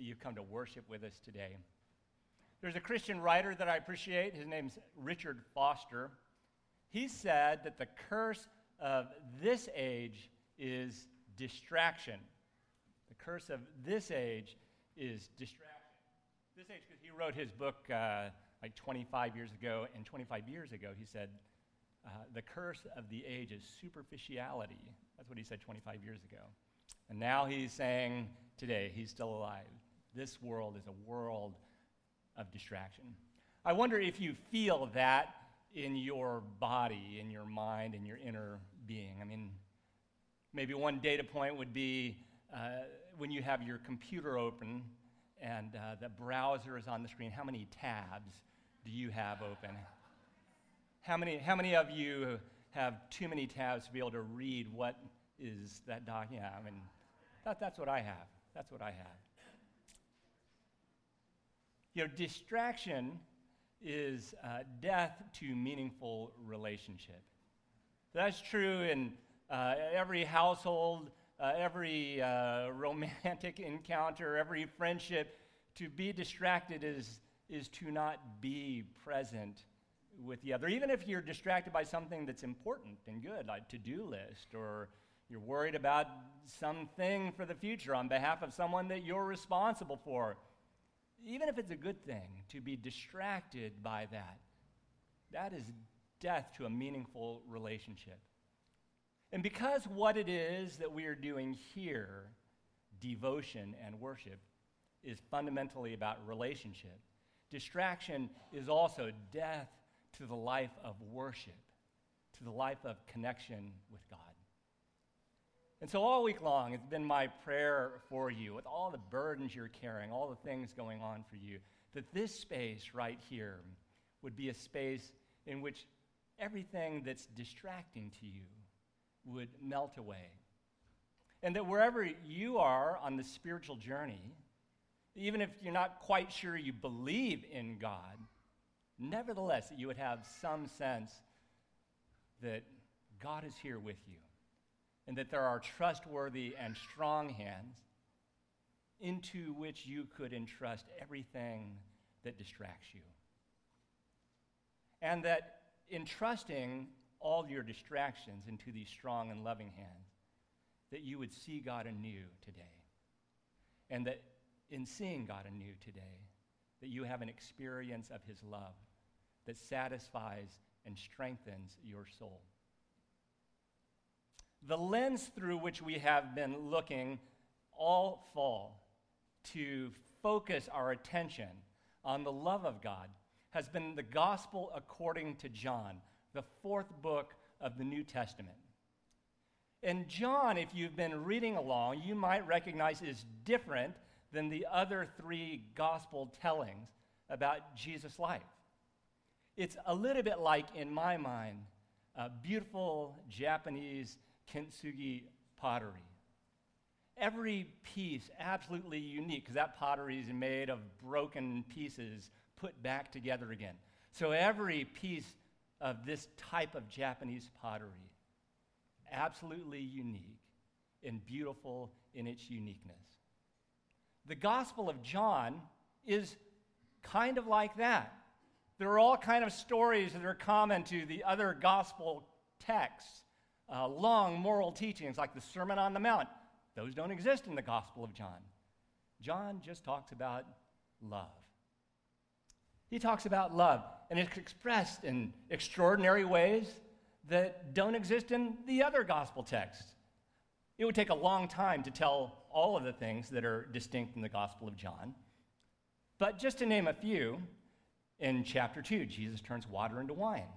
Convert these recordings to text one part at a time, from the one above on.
that you've come to worship with us today. There's a Christian writer that I appreciate. His name's Richard Foster. He said that the curse of this age is distraction. The curse of this age is distraction. This age, because he wrote his book uh, like 25 years ago, and 25 years ago he said, uh, the curse of the age is superficiality. That's what he said 25 years ago. And now he's saying today, he's still alive. This world is a world of distraction. I wonder if you feel that in your body, in your mind, in your inner being. I mean, maybe one data point would be uh, when you have your computer open and uh, the browser is on the screen, how many tabs do you have open? How many, how many of you have too many tabs to be able to read what is that doc? Yeah, I mean, that, that's what I have. That's what I have. You know, distraction is uh, death to meaningful relationship. That's true in uh, every household, uh, every uh, romantic encounter, every friendship. To be distracted is, is to not be present with the other. Even if you're distracted by something that's important and good, like to-do list, or you're worried about something for the future on behalf of someone that you're responsible for. Even if it's a good thing, to be distracted by that, that is death to a meaningful relationship. And because what it is that we are doing here, devotion and worship, is fundamentally about relationship, distraction is also death to the life of worship, to the life of connection with God. And so, all week long, it's been my prayer for you, with all the burdens you're carrying, all the things going on for you, that this space right here would be a space in which everything that's distracting to you would melt away. And that wherever you are on the spiritual journey, even if you're not quite sure you believe in God, nevertheless, that you would have some sense that God is here with you and that there are trustworthy and strong hands into which you could entrust everything that distracts you. And that entrusting all your distractions into these strong and loving hands, that you would see God anew today. And that in seeing God anew today, that you have an experience of His love that satisfies and strengthens your soul. The lens through which we have been looking all fall to focus our attention on the love of God has been the gospel according to John, the fourth book of the New Testament. And John, if you've been reading along, you might recognize is different than the other three gospel tellings about Jesus' life. It's a little bit like, in my mind, a beautiful Japanese kintsugi pottery. Every piece absolutely unique because that pottery is made of broken pieces put back together again. So every piece of this type of Japanese pottery, absolutely unique and beautiful in its uniqueness. The Gospel of John is kind of like that. There are all kind of stories that are common to the other gospel texts uh, long moral teachings like the Sermon on the Mount. Those don't exist in the Gospel of John. John just talks about love. He talks about love, and it's expressed in extraordinary ways that don't exist in the other gospel texts. It would take a long time to tell all of the things that are distinct in the Gospel of John. But just to name a few, in chapter 2, Jesus turns water into wine.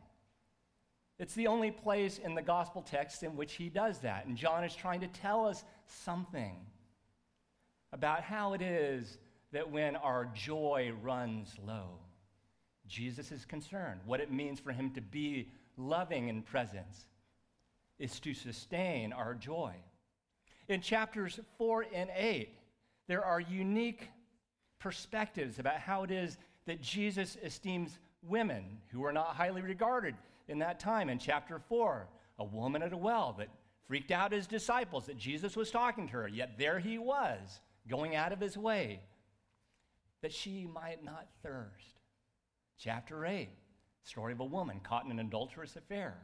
It's the only place in the gospel text in which he does that. And John is trying to tell us something about how it is that when our joy runs low, Jesus is concerned. What it means for him to be loving in presence is to sustain our joy. In chapters 4 and 8, there are unique perspectives about how it is that Jesus esteems women who are not highly regarded in that time. In chapter 4, a woman at a well that freaked out his disciples that Jesus was talking to her, yet there he was, going out of his way that she might not thirst. Chapter 8, story of a woman caught in an adulterous affair.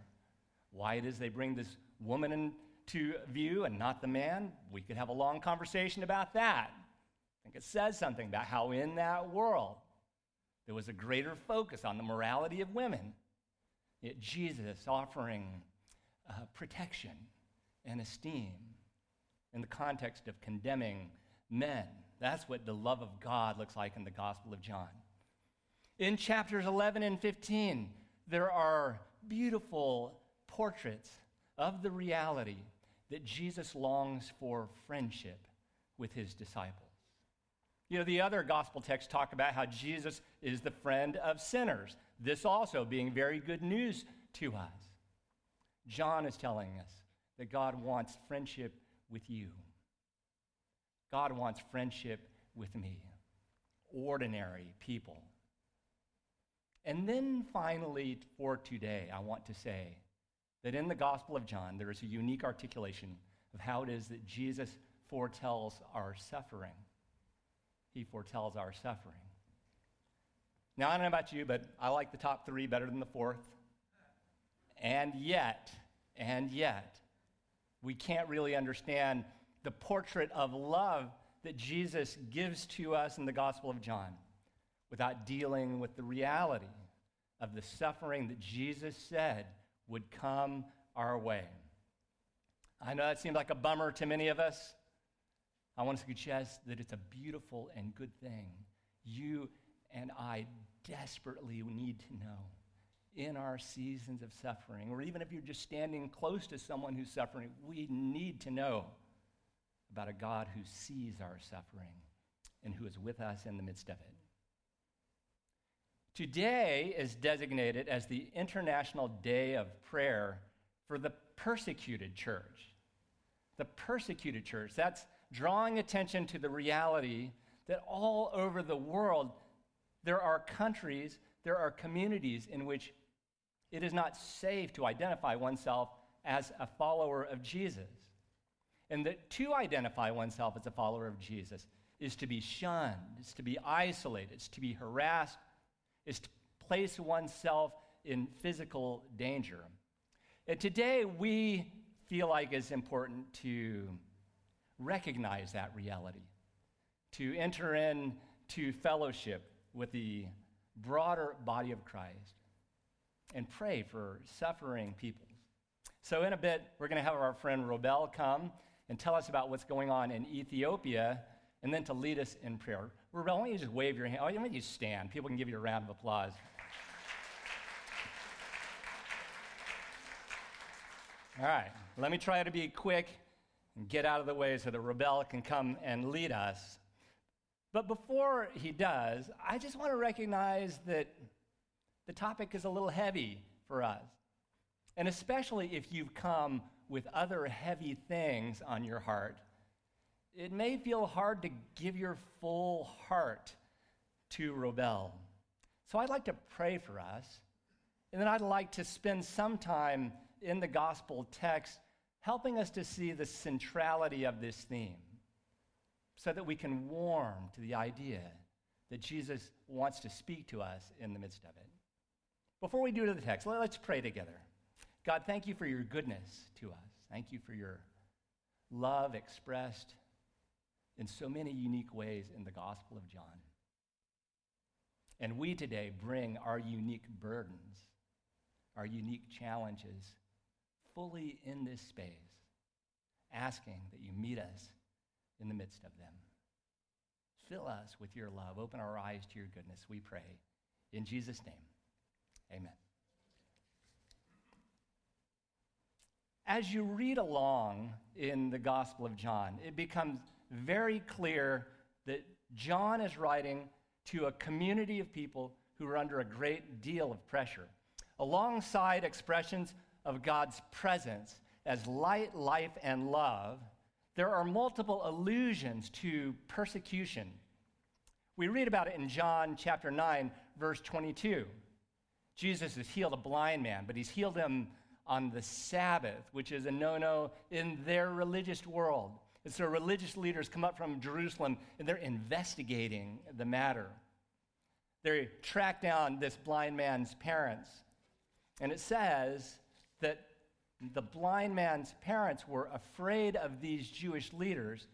Why it is they bring this woman into view and not the man, we could have a long conversation about that. I think it says something about how in that world there was a greater focus on the morality of women. Yet Jesus offering uh, protection and esteem in the context of condemning men. That's what the love of God looks like in the Gospel of John. In chapters 11 and 15, there are beautiful portraits of the reality that Jesus longs for friendship with his disciples. You know, the other gospel texts talk about how Jesus is the friend of sinners, this also being very good news to us. John is telling us that God wants friendship with you. God wants friendship with me, ordinary people. And then finally, for today, I want to say that in the Gospel of John, there is a unique articulation of how it is that Jesus foretells our suffering. He foretells our suffering. Now, I don't know about you, but I like the top three better than the fourth. And yet, and yet, we can't really understand the portrait of love that Jesus gives to us in the Gospel of John without dealing with the reality of the suffering that Jesus said would come our way. I know that seems like a bummer to many of us. I want to suggest that it's a beautiful and good thing. You and I desperately need to know in our seasons of suffering, or even if you're just standing close to someone who's suffering, we need to know about a God who sees our suffering and who is with us in the midst of it. Today is designated as the International Day of Prayer for the persecuted church. The persecuted church, that's drawing attention to the reality that all over the world there are countries, there are communities in which it is not safe to identify oneself as a follower of Jesus. And that to identify oneself as a follower of Jesus is to be shunned, is to be isolated, is to be harassed, is to place oneself in physical danger. And today we feel like it's important to recognize that reality, to enter into fellowship with the broader body of Christ and pray for suffering people. So, in a bit, we're going to have our friend Robel come and tell us about what's going on in Ethiopia and then to lead us in prayer. Robel, why don't you just wave your hand? Oh, why don't you stand? People can give you a round of applause. All right, let me try to be quick and get out of the way so that Robel can come and lead us. But before he does, I just want to recognize that the topic is a little heavy for us. And especially if you've come with other heavy things on your heart, it may feel hard to give your full heart to Robel. So I'd like to pray for us, and then I'd like to spend some time in the gospel text helping us to see the centrality of this theme so that we can warm to the idea that Jesus wants to speak to us in the midst of it. Before we do to the text, let's pray together. God, thank you for your goodness to us. Thank you for your love expressed in so many unique ways in the Gospel of John. And we today bring our unique burdens, our unique challenges fully in this space, asking that you meet us in the midst of them. Fill us with your love. Open our eyes to your goodness, we pray. In Jesus' name. Amen. As you read along in the Gospel of John, it becomes very clear that John is writing to a community of people who are under a great deal of pressure. Alongside expressions of God's presence as light, life, and love, there are multiple allusions to persecution. We read about it in John chapter 9, verse 22. Jesus has healed a blind man, but he's healed him on the Sabbath, which is a no no in their religious world. And so religious leaders come up from Jerusalem and they're investigating the matter. They track down this blind man's parents. And it says that the blind man's parents were afraid of these Jewish leaders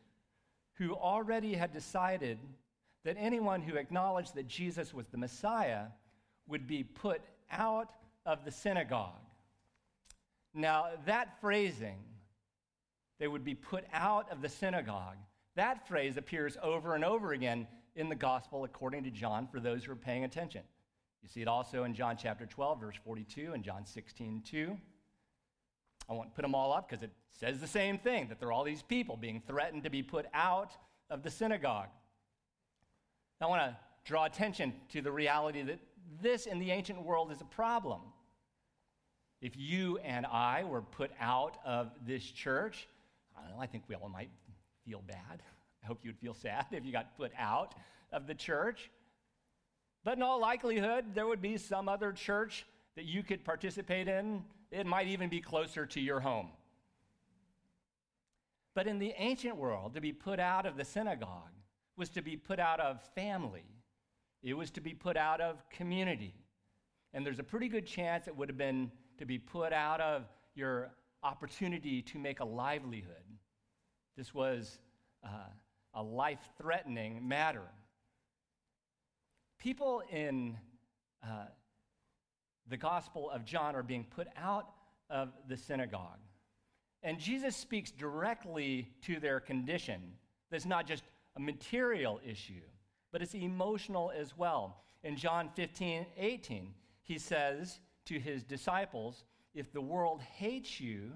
who already had decided that anyone who acknowledged that Jesus was the Messiah would be put out of the synagogue. Now, that phrasing, they would be put out of the synagogue, that phrase appears over and over again in the gospel according to John for those who are paying attention. You see it also in John chapter 12, verse 42, and John 16, 2. I won't put them all up because it says the same thing that there are all these people being threatened to be put out of the synagogue. I want to draw attention to the reality that this in the ancient world is a problem. If you and I were put out of this church, I know, I think we all might feel bad. I hope you would feel sad if you got put out of the church. But in all likelihood, there would be some other church that you could participate in. It might even be closer to your home. But in the ancient world, to be put out of the synagogue was to be put out of family, it was to be put out of community. And there's a pretty good chance it would have been to be put out of your opportunity to make a livelihood. This was uh, a life threatening matter. People in uh, the Gospel of John are being put out of the synagogue. And Jesus speaks directly to their condition. That's not just a material issue, but it's emotional as well. In John 15, 18, he says to his disciples, If the world hates you,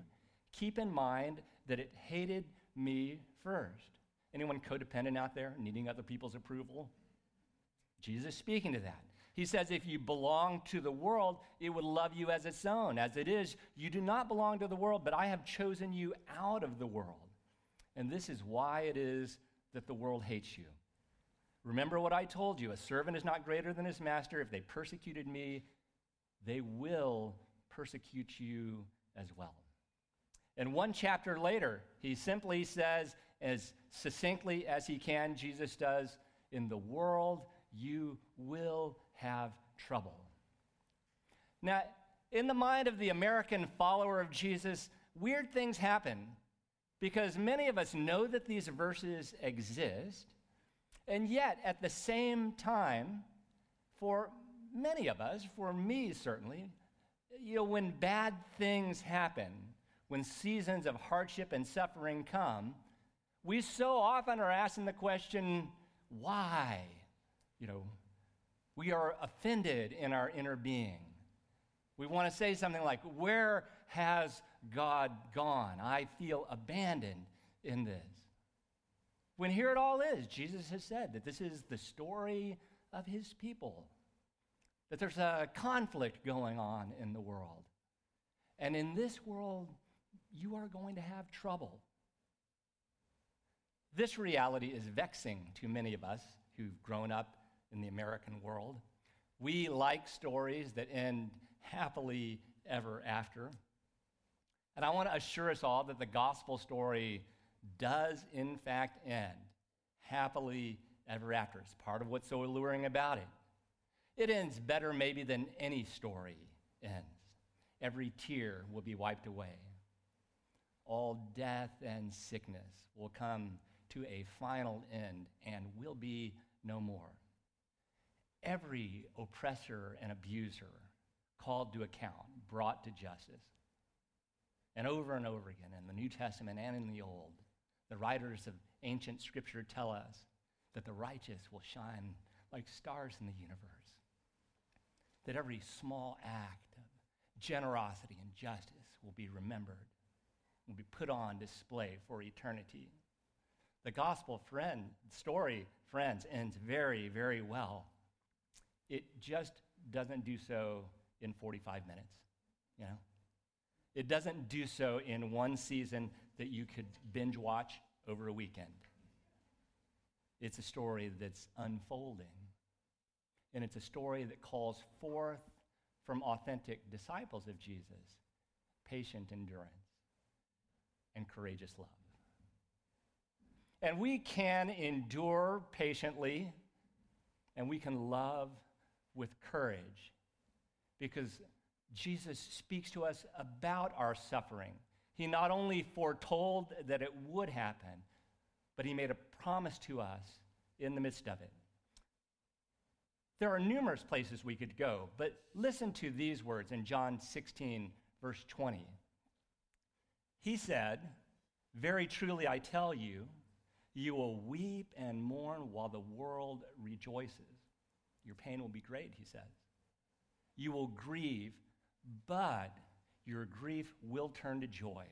keep in mind that it hated me first. Anyone codependent out there needing other people's approval? Jesus speaking to that. He says, If you belong to the world, it would love you as its own. As it is, you do not belong to the world, but I have chosen you out of the world. And this is why it is that the world hates you. Remember what I told you a servant is not greater than his master. If they persecuted me, they will persecute you as well. And one chapter later, he simply says, as succinctly as he can, Jesus does, In the world you will have trouble. Now, in the mind of the American follower of Jesus, weird things happen because many of us know that these verses exist, and yet at the same time, for many of us, for me certainly, you know, when bad things happen, when seasons of hardship and suffering come, we so often are asking the question, why? You know, we are offended in our inner being. We want to say something like, Where has God gone? I feel abandoned in this. When here it all is, Jesus has said that this is the story of his people, that there's a conflict going on in the world. And in this world, you are going to have trouble. This reality is vexing to many of us who've grown up in the American world. We like stories that end happily ever after. And I want to assure us all that the gospel story does, in fact, end happily ever after. It's part of what's so alluring about it. It ends better, maybe, than any story ends. Every tear will be wiped away. All death and sickness will come to a final end and will be no more. Every oppressor and abuser called to account, brought to justice. And over and over again in the New Testament and in the Old, the writers of ancient scripture tell us that the righteous will shine like stars in the universe. That every small act of generosity and justice will be remembered, will be put on display for eternity. The gospel friend story, friends, ends very, very well. It just doesn't do so in 45 minutes, you know? It doesn't do so in one season that you could binge watch over a weekend. It's a story that's unfolding. And it's a story that calls forth from authentic disciples of Jesus patient endurance and courageous love. And we can endure patiently and we can love with courage because Jesus speaks to us about our suffering. He not only foretold that it would happen, but he made a promise to us in the midst of it. There are numerous places we could go, but listen to these words in John 16, verse 20. He said, Very truly I tell you, you will weep and mourn while the world rejoices. Your pain will be great, he says. You will grieve, but your grief will turn to joy.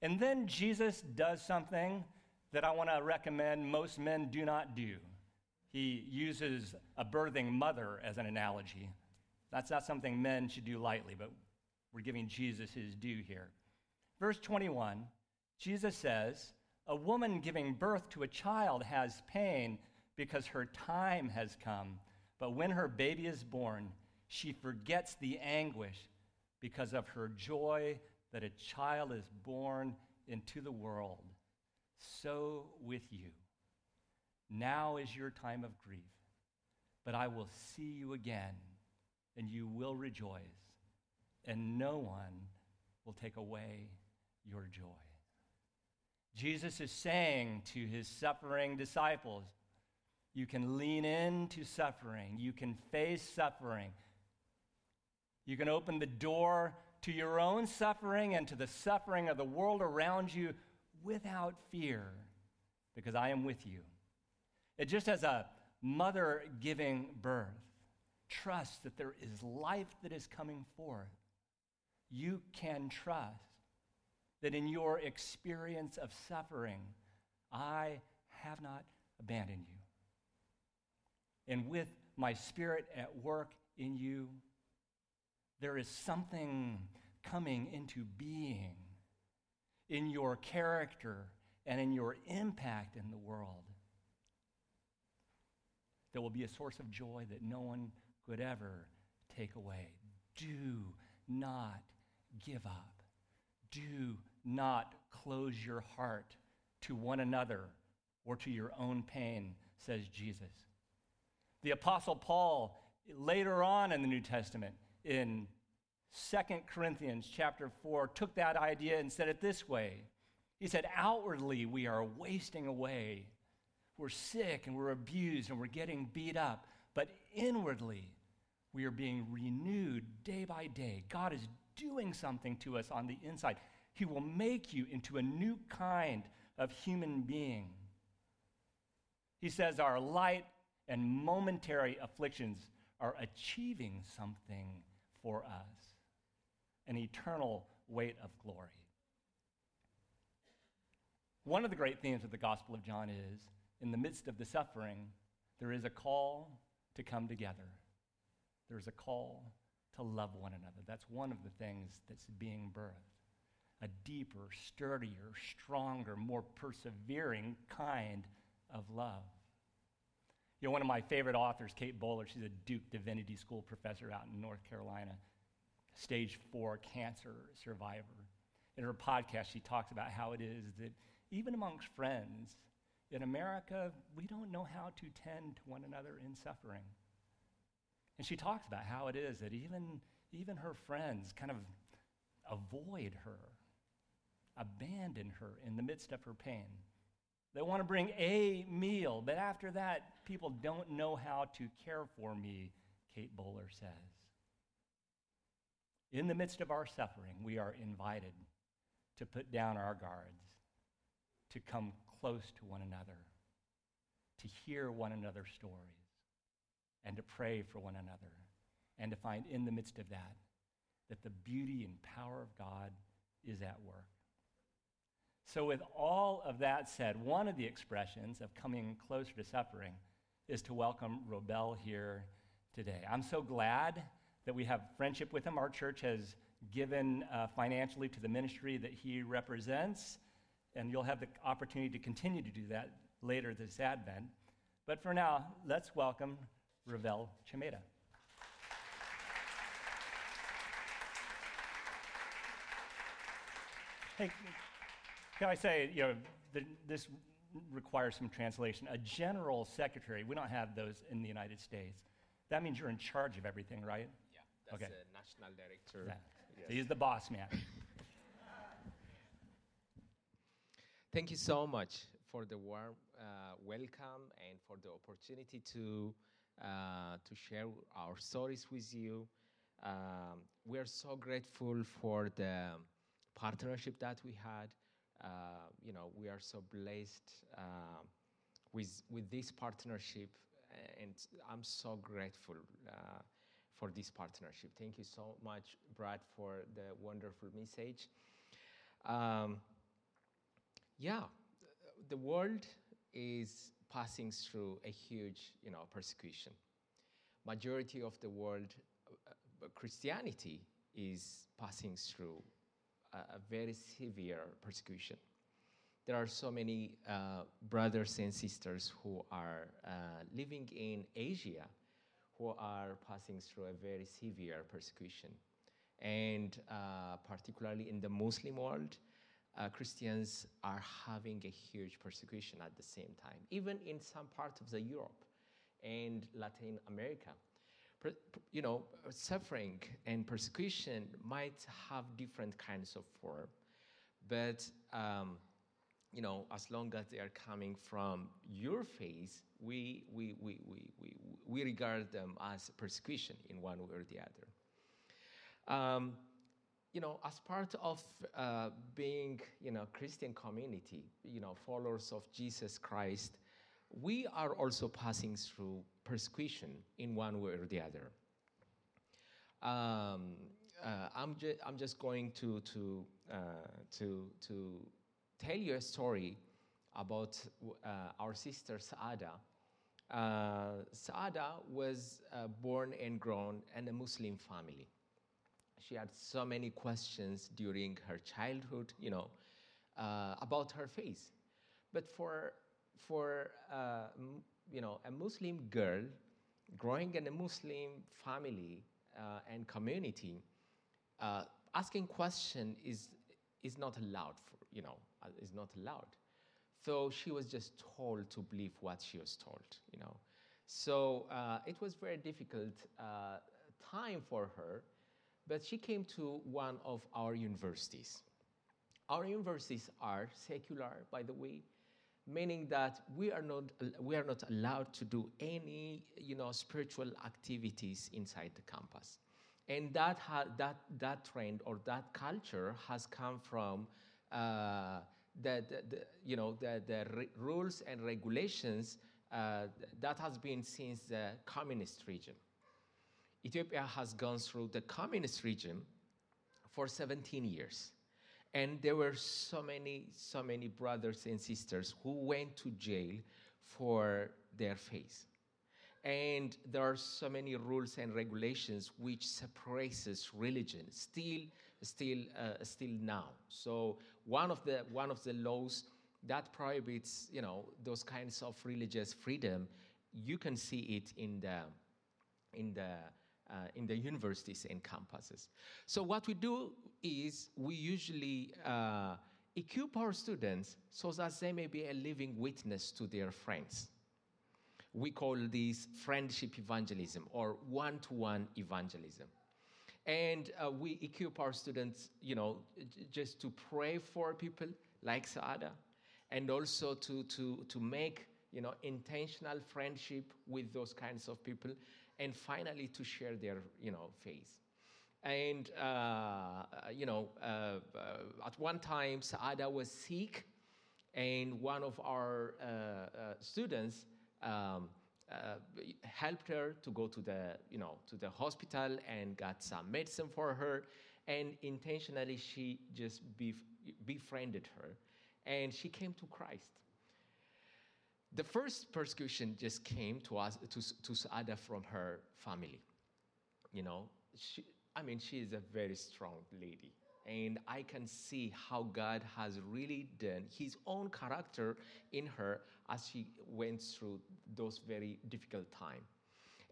And then Jesus does something that I want to recommend most men do not do. He uses a birthing mother as an analogy. That's not something men should do lightly, but we're giving Jesus his due here. Verse 21, Jesus says, A woman giving birth to a child has pain because her time has come. But when her baby is born, she forgets the anguish because of her joy that a child is born into the world. So with you. Now is your time of grief, but I will see you again, and you will rejoice, and no one will take away your joy. Jesus is saying to his suffering disciples, you can lean into suffering, you can face suffering. You can open the door to your own suffering and to the suffering of the world around you without fear, because I am with you. It just as a mother giving birth, trust that there is life that is coming forth. You can trust that in your experience of suffering, I have not abandoned you. And with my spirit at work in you, there is something coming into being in your character and in your impact in the world that will be a source of joy that no one could ever take away. Do not give up. Do not close your heart to one another or to your own pain, says Jesus. The Apostle Paul, later on in the New Testament, in 2 Corinthians chapter 4, took that idea and said it this way. He said, Outwardly, we are wasting away. We're sick and we're abused and we're getting beat up. But inwardly, we are being renewed day by day. God is doing something to us on the inside. He will make you into a new kind of human being. He says, Our light and momentary afflictions are achieving something for us an eternal weight of glory. One of the great themes of the Gospel of John is in the midst of the suffering, there is a call to come together. There's a call to love one another. That's one of the things that's being birthed. A deeper, sturdier, stronger, more persevering kind of love. You know, one of my favorite authors, Kate Bowler, she's a Duke Divinity School professor out in North Carolina, stage four cancer survivor. In her podcast, she talks about how it is that even amongst friends in America, we don't know how to tend to one another in suffering. And she talks about how it is that even, even her friends kind of avoid her, abandon her in the midst of her pain. They want to bring a meal, but after that, people don't know how to care for me, Kate Bowler says. In the midst of our suffering, we are invited to put down our guards, to come close to one another, to hear one another's stories, and to pray for one another, and to find in the midst of that that the beauty and power of God is at work. So, with all of that said, one of the expressions of coming closer to suffering is to welcome Robel here today. I'm so glad that we have friendship with him. Our church has given uh, financially to the ministry that he represents, and you'll have the opportunity to continue to do that later this Advent. But for now, let's welcome Robel Chameda. Hey, can I say, you know, the, this requires some translation. A general secretary, we don't have those in the United States. That means you're in charge of everything, right? Yeah, that's Okay. national director. Yeah. Yes. So he's the boss man. Thank you so much for the warm uh, welcome and for the opportunity to uh, to share our stories with you. Um, we are so grateful for the partnership that we had. Uh, you know, we are so blessed uh, with with this partnership, and I'm so grateful. Uh, for this partnership. Thank you so much, Brad, for the wonderful message. Um, yeah, the world is passing through a huge, you know, persecution. Majority of the world, uh, Christianity is passing through a, very severe persecution. There are so many uh, brothers and sisters who are uh, living in Asia who are passing through a very severe persecution. And uh, particularly in the Muslim world, uh, Christians are having a huge persecution at the same time, even in some parts of the Europe and Latin America. You know, suffering and persecution might have different kinds of form, but um, you know, as long as they are coming from your faith, we, we, we, we, we, we regard them as persecution in one way or the other. Um, you know, as part of uh, being, you know, Christian community, you know, followers of Jesus Christ, we are also passing through persecution in one way or the other. Um, uh, I'm, ju- I'm just going to, to, uh, to, to tell you a story about uh, our sister Saada. Uh, Saada was uh, born and grown in a Muslim family. She had so many questions during her childhood, you know, uh, about her faith. But for, for you know, a Muslim girl growing in a Muslim family uh, and community, uh, asking question is, is not allowed for, you know, uh, is not allowed. So she was just told to believe what she was told, you know. So uh, it was very difficult uh, time for her, but she came to one of our universities. Our universities are secular, by the way, meaning that we are not we are not allowed to do any you know spiritual activities inside the campus, and that ha- that that trend or that culture has come from. Uh, the, the, the, you know the, the re- rules and regulations uh, that has been since the communist regime. Ethiopia has gone through the communist regime for 17 years. And there were so many, so many brothers and sisters who went to jail for their faith. And there are so many rules and regulations which separates religion still, still, uh, still now. So one of the one of the laws that prohibits, you know, those kinds of religious freedom, you can see it in the in the uh, in the universities and campuses. So what we do is we usually uh, equip our students so that they may be a living witness to their friends. We call this friendship evangelism or one-to-one evangelism. And uh, we equip our students, you know, just to pray for people like Saada, and also to, to, to make, you know, intentional friendship with those kinds of people, and finally to share their, you know, faith. And, uh, you know, uh, uh, at one time, Saada was sick, and one of our uh, uh, students um, uh, helped her to go to the, you know, to the hospital and got some medicine for her. And intentionally, she just bef- befriended her, and she came to Christ. The first persecution just came to us to, to Saada from her family. You know, she, I mean, she is a very strong lady. And I can see how God has really done his own character in her as she went through those very difficult times.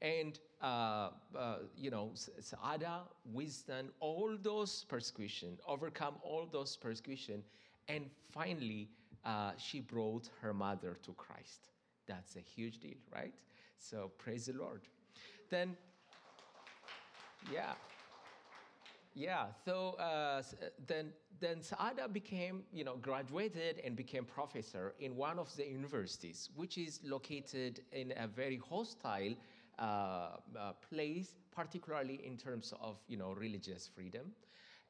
And, uh, uh, you know, Saada withstand all those persecution, overcome all those persecution, and finally uh, she brought her mother to Christ. That's a huge deal, right? So praise the Lord. Then, yeah. Yeah, so uh, then, then Saada became, you know, graduated and became professor in one of the universities, which is located in a very hostile uh, uh, place, particularly in terms of, you know, religious freedom.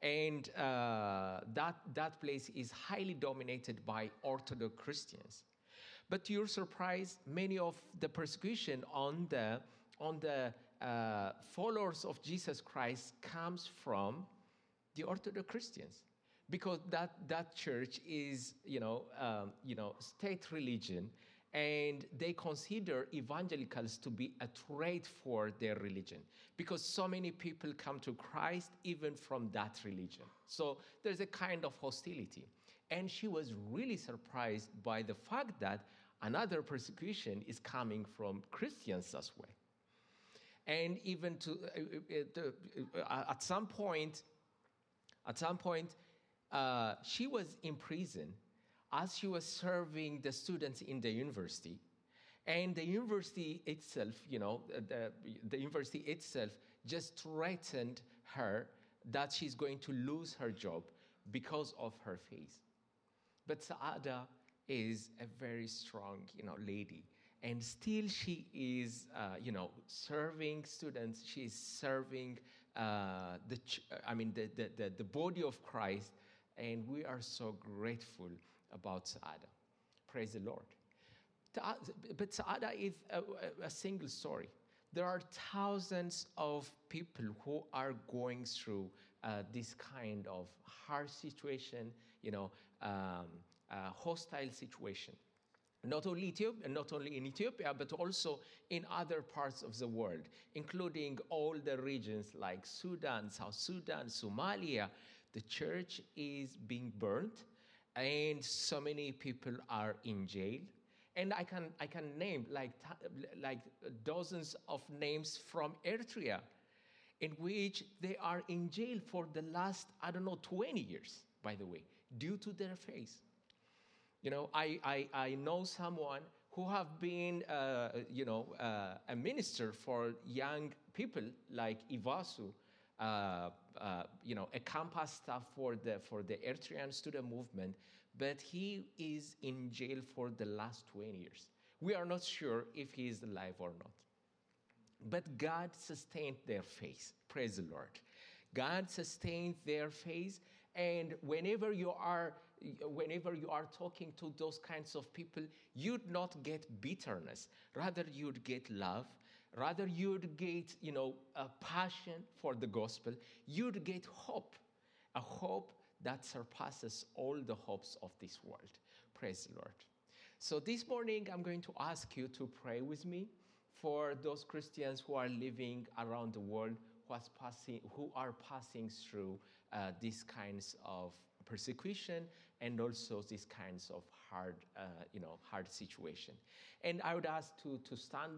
And uh, that, that place is highly dominated by Orthodox Christians. But to your surprise, many of the persecution on the, on the uh, followers of Jesus Christ comes from the Orthodox Christians because that, that church is, you know, um, you know, state religion and they consider evangelicals to be a threat for their religion because so many people come to Christ even from that religion. So there's a kind of hostility. And she was really surprised by the fact that another persecution is coming from Christians as well. And even to, uh, uh, uh, at some point, at some point, uh, she was in prison as she was serving the students in the university. And the university itself, you know, the, the university itself just threatened her that she's going to lose her job because of her faith. But Saada is a very strong, you know, lady. And still she is, uh, you know, serving students. She's serving uh, the, ch- I mean, the, the, the, the body of Christ. And we are so grateful about Saada. Praise the Lord. But Saada is a, a single story. There are thousands of people who are going through uh, this kind of hard situation, you know, um, uh, hostile situation. Not only, Ethiopia, not only in Ethiopia, but also in other parts of the world, including all the regions like Sudan, South Sudan, Somalia. The church is being burnt, and so many people are in jail. And I can, I can name like, like dozens of names from Eritrea in which they are in jail for the last, I don't know, 20 years, by the way, due to their faith. You know, I, I, I know someone who have been, uh, you know, uh, a minister for young people like Ivasu, uh, uh, you know, a campus staff for the, for the Eritrean student movement, but he is in jail for the last 20 years. We are not sure if he is alive or not. But God sustained their faith. Praise the Lord. God sustained their faith, and whenever you are whenever you are talking to those kinds of people, you'd not get bitterness. Rather, you'd get love. Rather, you'd get, you know, a passion for the gospel. You'd get hope, a hope that surpasses all the hopes of this world. Praise the Lord. So this morning, I'm going to ask you to pray with me for those Christians who are living around the world who, passing, who are passing through uh, these kinds of persecution and also these kinds of hard, uh, you know, hard situation. And I would ask to, to stand,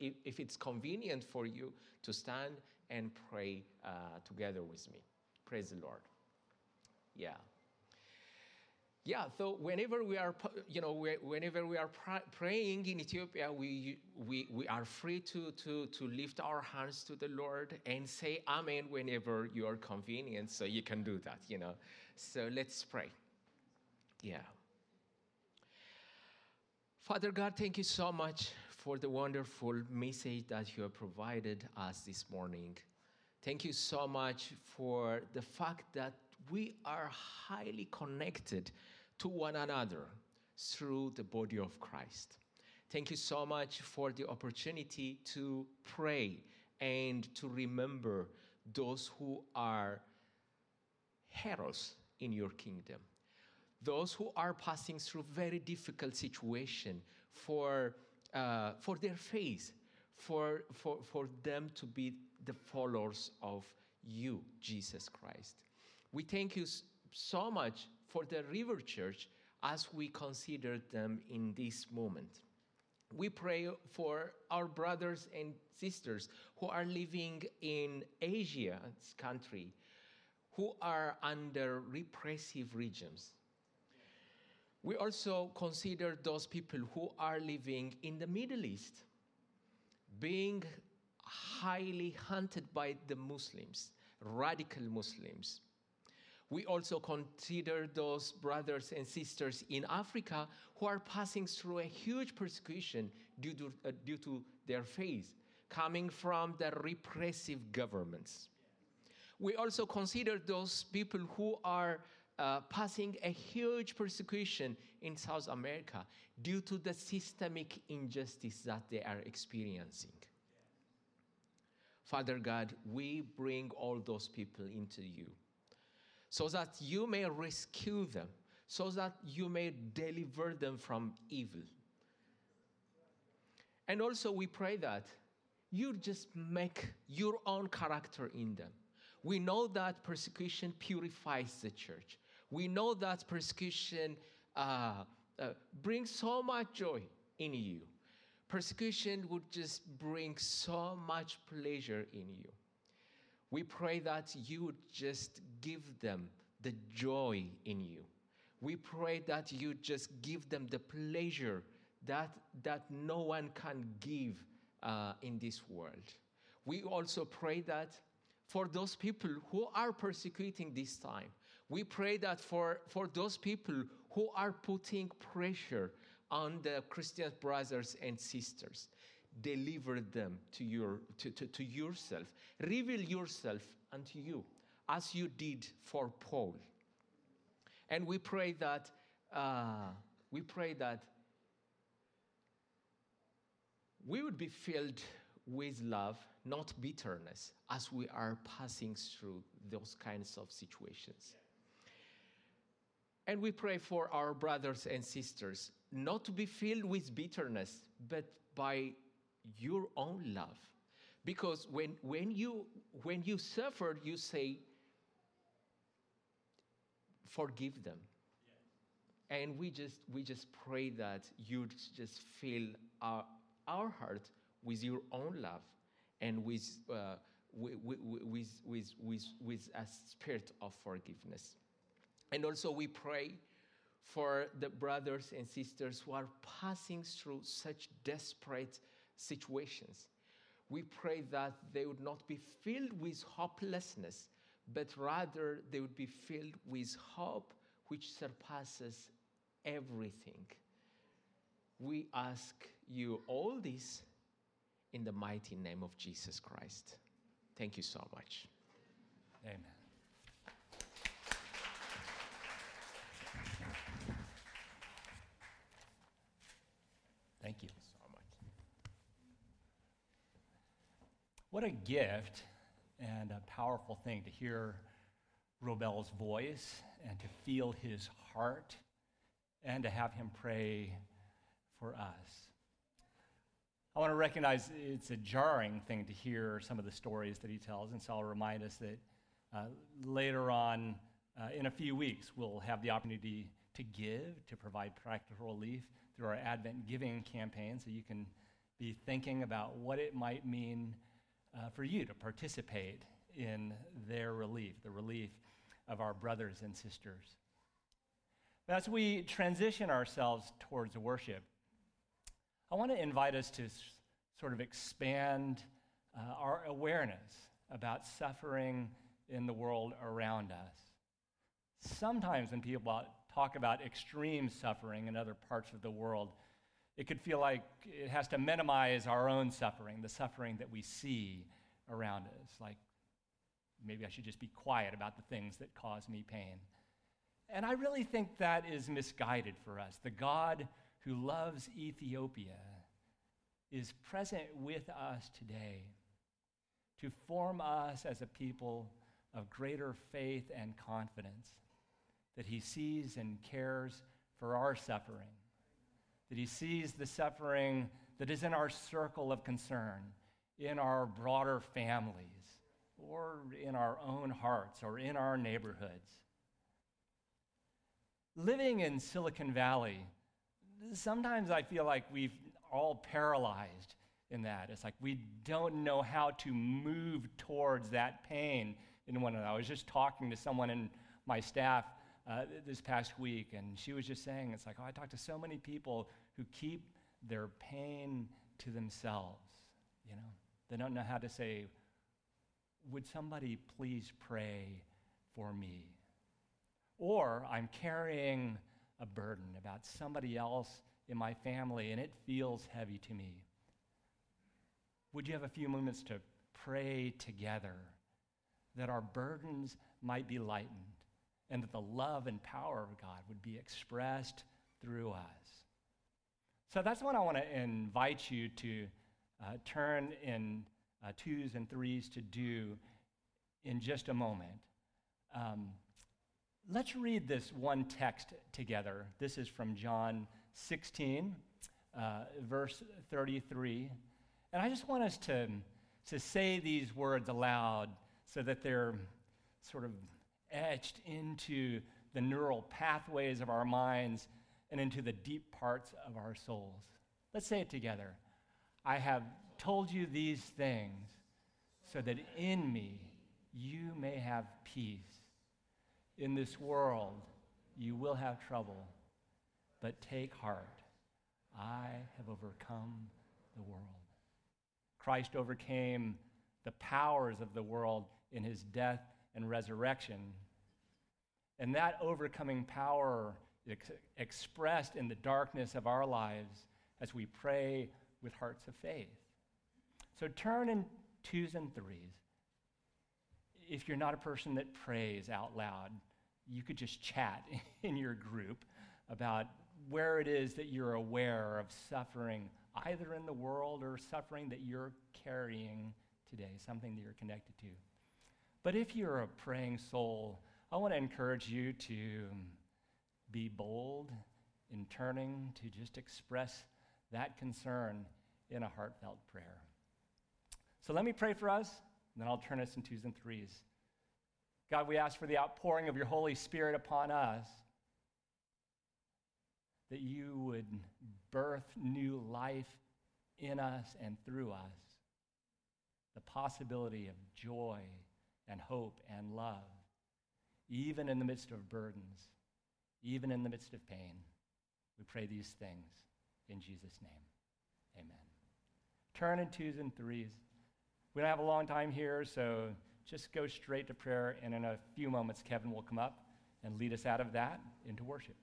if, if it's convenient for you, to stand and pray uh, together with me. Praise the Lord. Yeah. Yeah, so whenever we are, you know, whenever we are praying in Ethiopia, we, we, we are free to, to, to lift our hands to the Lord and say Amen whenever you are convenient, so you can do that, you know. So let's pray. Yeah. Father God, thank you so much for the wonderful message that you have provided us this morning. Thank you so much for the fact that we are highly connected to one another through the body of Christ. Thank you so much for the opportunity to pray and to remember those who are heroes in your kingdom. Those who are passing through very difficult situation for, uh, for their faith, for, for, for them to be the followers of you, Jesus Christ. We thank you so much for the River Church as we consider them in this moment. We pray for our brothers and sisters who are living in Asia's country, who are under repressive regimes, We also consider those people who are living in the Middle East, being highly hunted by the Muslims, radical Muslims. We also consider those brothers and sisters in Africa who are passing through a huge persecution due to, uh, due to their faith, coming from the repressive governments. We also consider those people who are uh, passing a huge persecution in South America due to the systemic injustice that they are experiencing. Father God, we bring all those people into you so that you may rescue them, so that you may deliver them from evil. And also, we pray that you just make your own character in them. We know that persecution purifies the church. We know that persecution uh, uh, brings so much joy in you. Persecution would just bring so much pleasure in you. We pray that you would just give them the joy in you. We pray that you just give them the pleasure that, that no one can give uh, in this world. We also pray that for those people who are persecuting this time, we pray that for, for those people who are putting pressure on the Christian brothers and sisters, deliver them to, your, to, to, to yourself. Reveal yourself unto you, as you did for Paul. And we pray that, uh, we pray that we would be filled with love, not bitterness, as we are passing through those kinds of situations. And we pray for our brothers and sisters not to be filled with bitterness, but by your own love. Because when, when, you, when you suffer, you say, forgive them. And we just, we just pray that you just fill our, our heart with your own love and with, uh, with, with, with, with, with a spirit of forgiveness. And also, we pray for the brothers and sisters who are passing through such desperate situations. We pray that they would not be filled with hopelessness, but rather they would be filled with hope which surpasses everything. We ask you all this in the mighty name of Jesus Christ. Thank you so much. Amen. Thank you. So much. What a gift and a powerful thing to hear Robel's voice and to feel his heart and to have him pray for us. I want to recognize it's a jarring thing to hear some of the stories that he tells, and so I'll remind us that uh, later on, uh, in a few weeks, we'll have the opportunity to give, to provide practical relief through our Advent giving campaign, so you can be thinking about what it might mean uh, for you to participate in their relief, the relief of our brothers and sisters. As we transition ourselves towards worship, I want to invite us to s- sort of expand uh, our awareness about suffering in the world around us. Sometimes when people talk about extreme suffering in other parts of the world, it could feel like it has to minimize our own suffering, the suffering that we see around us. Like maybe I should just be quiet about the things that cause me pain. And I really think that is misguided for us. The God who loves Ethiopia is present with us today to form us as a people of greater faith and confidence that he sees and cares for our suffering, that he sees the suffering that is in our circle of concern, in our broader families, or in our own hearts, or in our neighborhoods. Living in Silicon Valley, sometimes I feel like we've all paralyzed in that. It's like we don't know how to move towards that pain in one another. I was just talking to someone in my staff uh, this past week, and she was just saying, it's like, oh, I talk to so many people who keep their pain to themselves. You know, they don't know how to say, would somebody please pray for me? Or I'm carrying a burden about somebody else in my family and it feels heavy to me. Would you have a few moments to pray together that our burdens might be lightened and that the love and power of God would be expressed through us? So that's what I want to invite you to uh, turn in uh, twos and threes to do in just a moment. Um, let's read this one text together. This is from John 16, uh, verse 33. And I just want us to, to say these words aloud so that they're sort of etched into the neural pathways of our minds and into the deep parts of our souls. Let's say it together. I have told you these things so that in me you may have peace. In this world you will have trouble, but take heart. I have overcome the world. Christ overcame the powers of the world in his death and resurrection. And that overcoming power ex- expressed in the darkness of our lives as we pray with hearts of faith. So turn in twos and threes. If you're not a person that prays out loud, you could just chat in your group about where it is that you're aware of suffering, either in the world or suffering that you're carrying today, something that you're connected to. But if you're a praying soul, I want to encourage you to be bold in turning to just express that concern in a heartfelt prayer. So let me pray for us, and then I'll turn us in twos and threes. God, we ask for the outpouring of your Holy Spirit upon us, that you would birth new life in us and through us, the possibility of joy and hope and love, even in the midst of burdens, even in the midst of pain. We pray these things in Jesus' name. Amen. Turn in twos and threes. We don't have a long time here, so just go straight to prayer, and in a few moments, Kevin will come up and lead us out of that into worship.